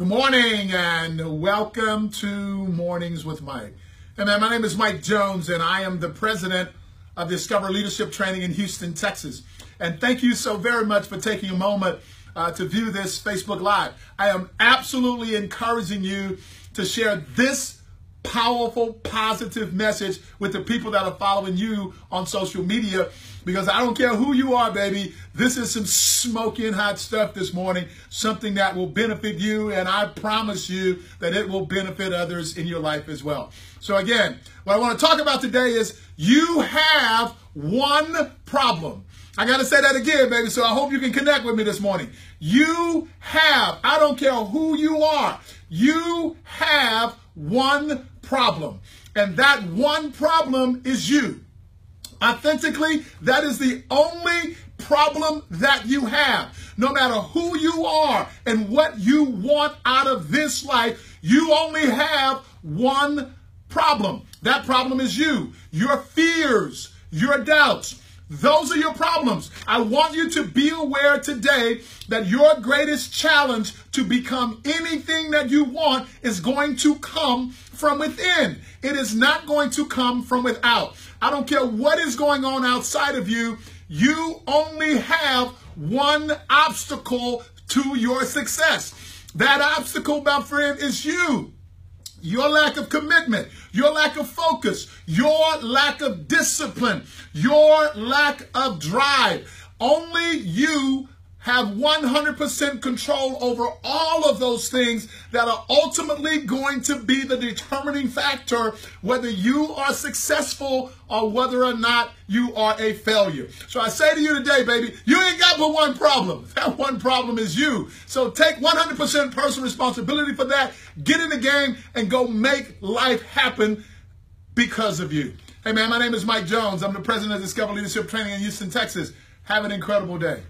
Good morning and welcome to Mornings with Mike. Hey man, my name is Mike Jones and I am the president of Discover Leadership Training in Houston, Texas. And thank you so very much for taking a moment uh, to view this Facebook Live. I am absolutely encouraging you to share this powerful, positive message with the people that are following you on social media because I don't care who you are, baby. This is some smoking hot stuff this morning, something that will benefit you, and I promise you that it will benefit others in your life as well. So, again, what I want to talk about today is you have one problem. I got to say that again, baby, so I hope you can connect with me this morning. You have, I don't care who you are, you have one problem. And that one problem is you. Authentically, that is the only problem that you have. No matter who you are and what you want out of this life, you only have one problem. That problem is you, your fears, your doubts. Those are your problems. I want you to be aware today that your greatest challenge to become anything that you want is going to come from within. It is not going to come from without. I don't care what is going on outside of you. You only have one obstacle to your success. That obstacle, my friend, is you. Your lack of commitment, your lack of focus, your lack of discipline, your lack of drive. Only you have 100% control over all of those things that are ultimately going to be the determining factor whether you are successful or whether or not you are a failure. So I say to you today, baby, you ain't got but one problem. That one problem is you. So take 100% personal responsibility for that. Get in the game and go make life happen because of you. Hey man, my name is Mike Jones. I'm the president of Discover Leadership Training in Houston, Texas. Have an incredible day.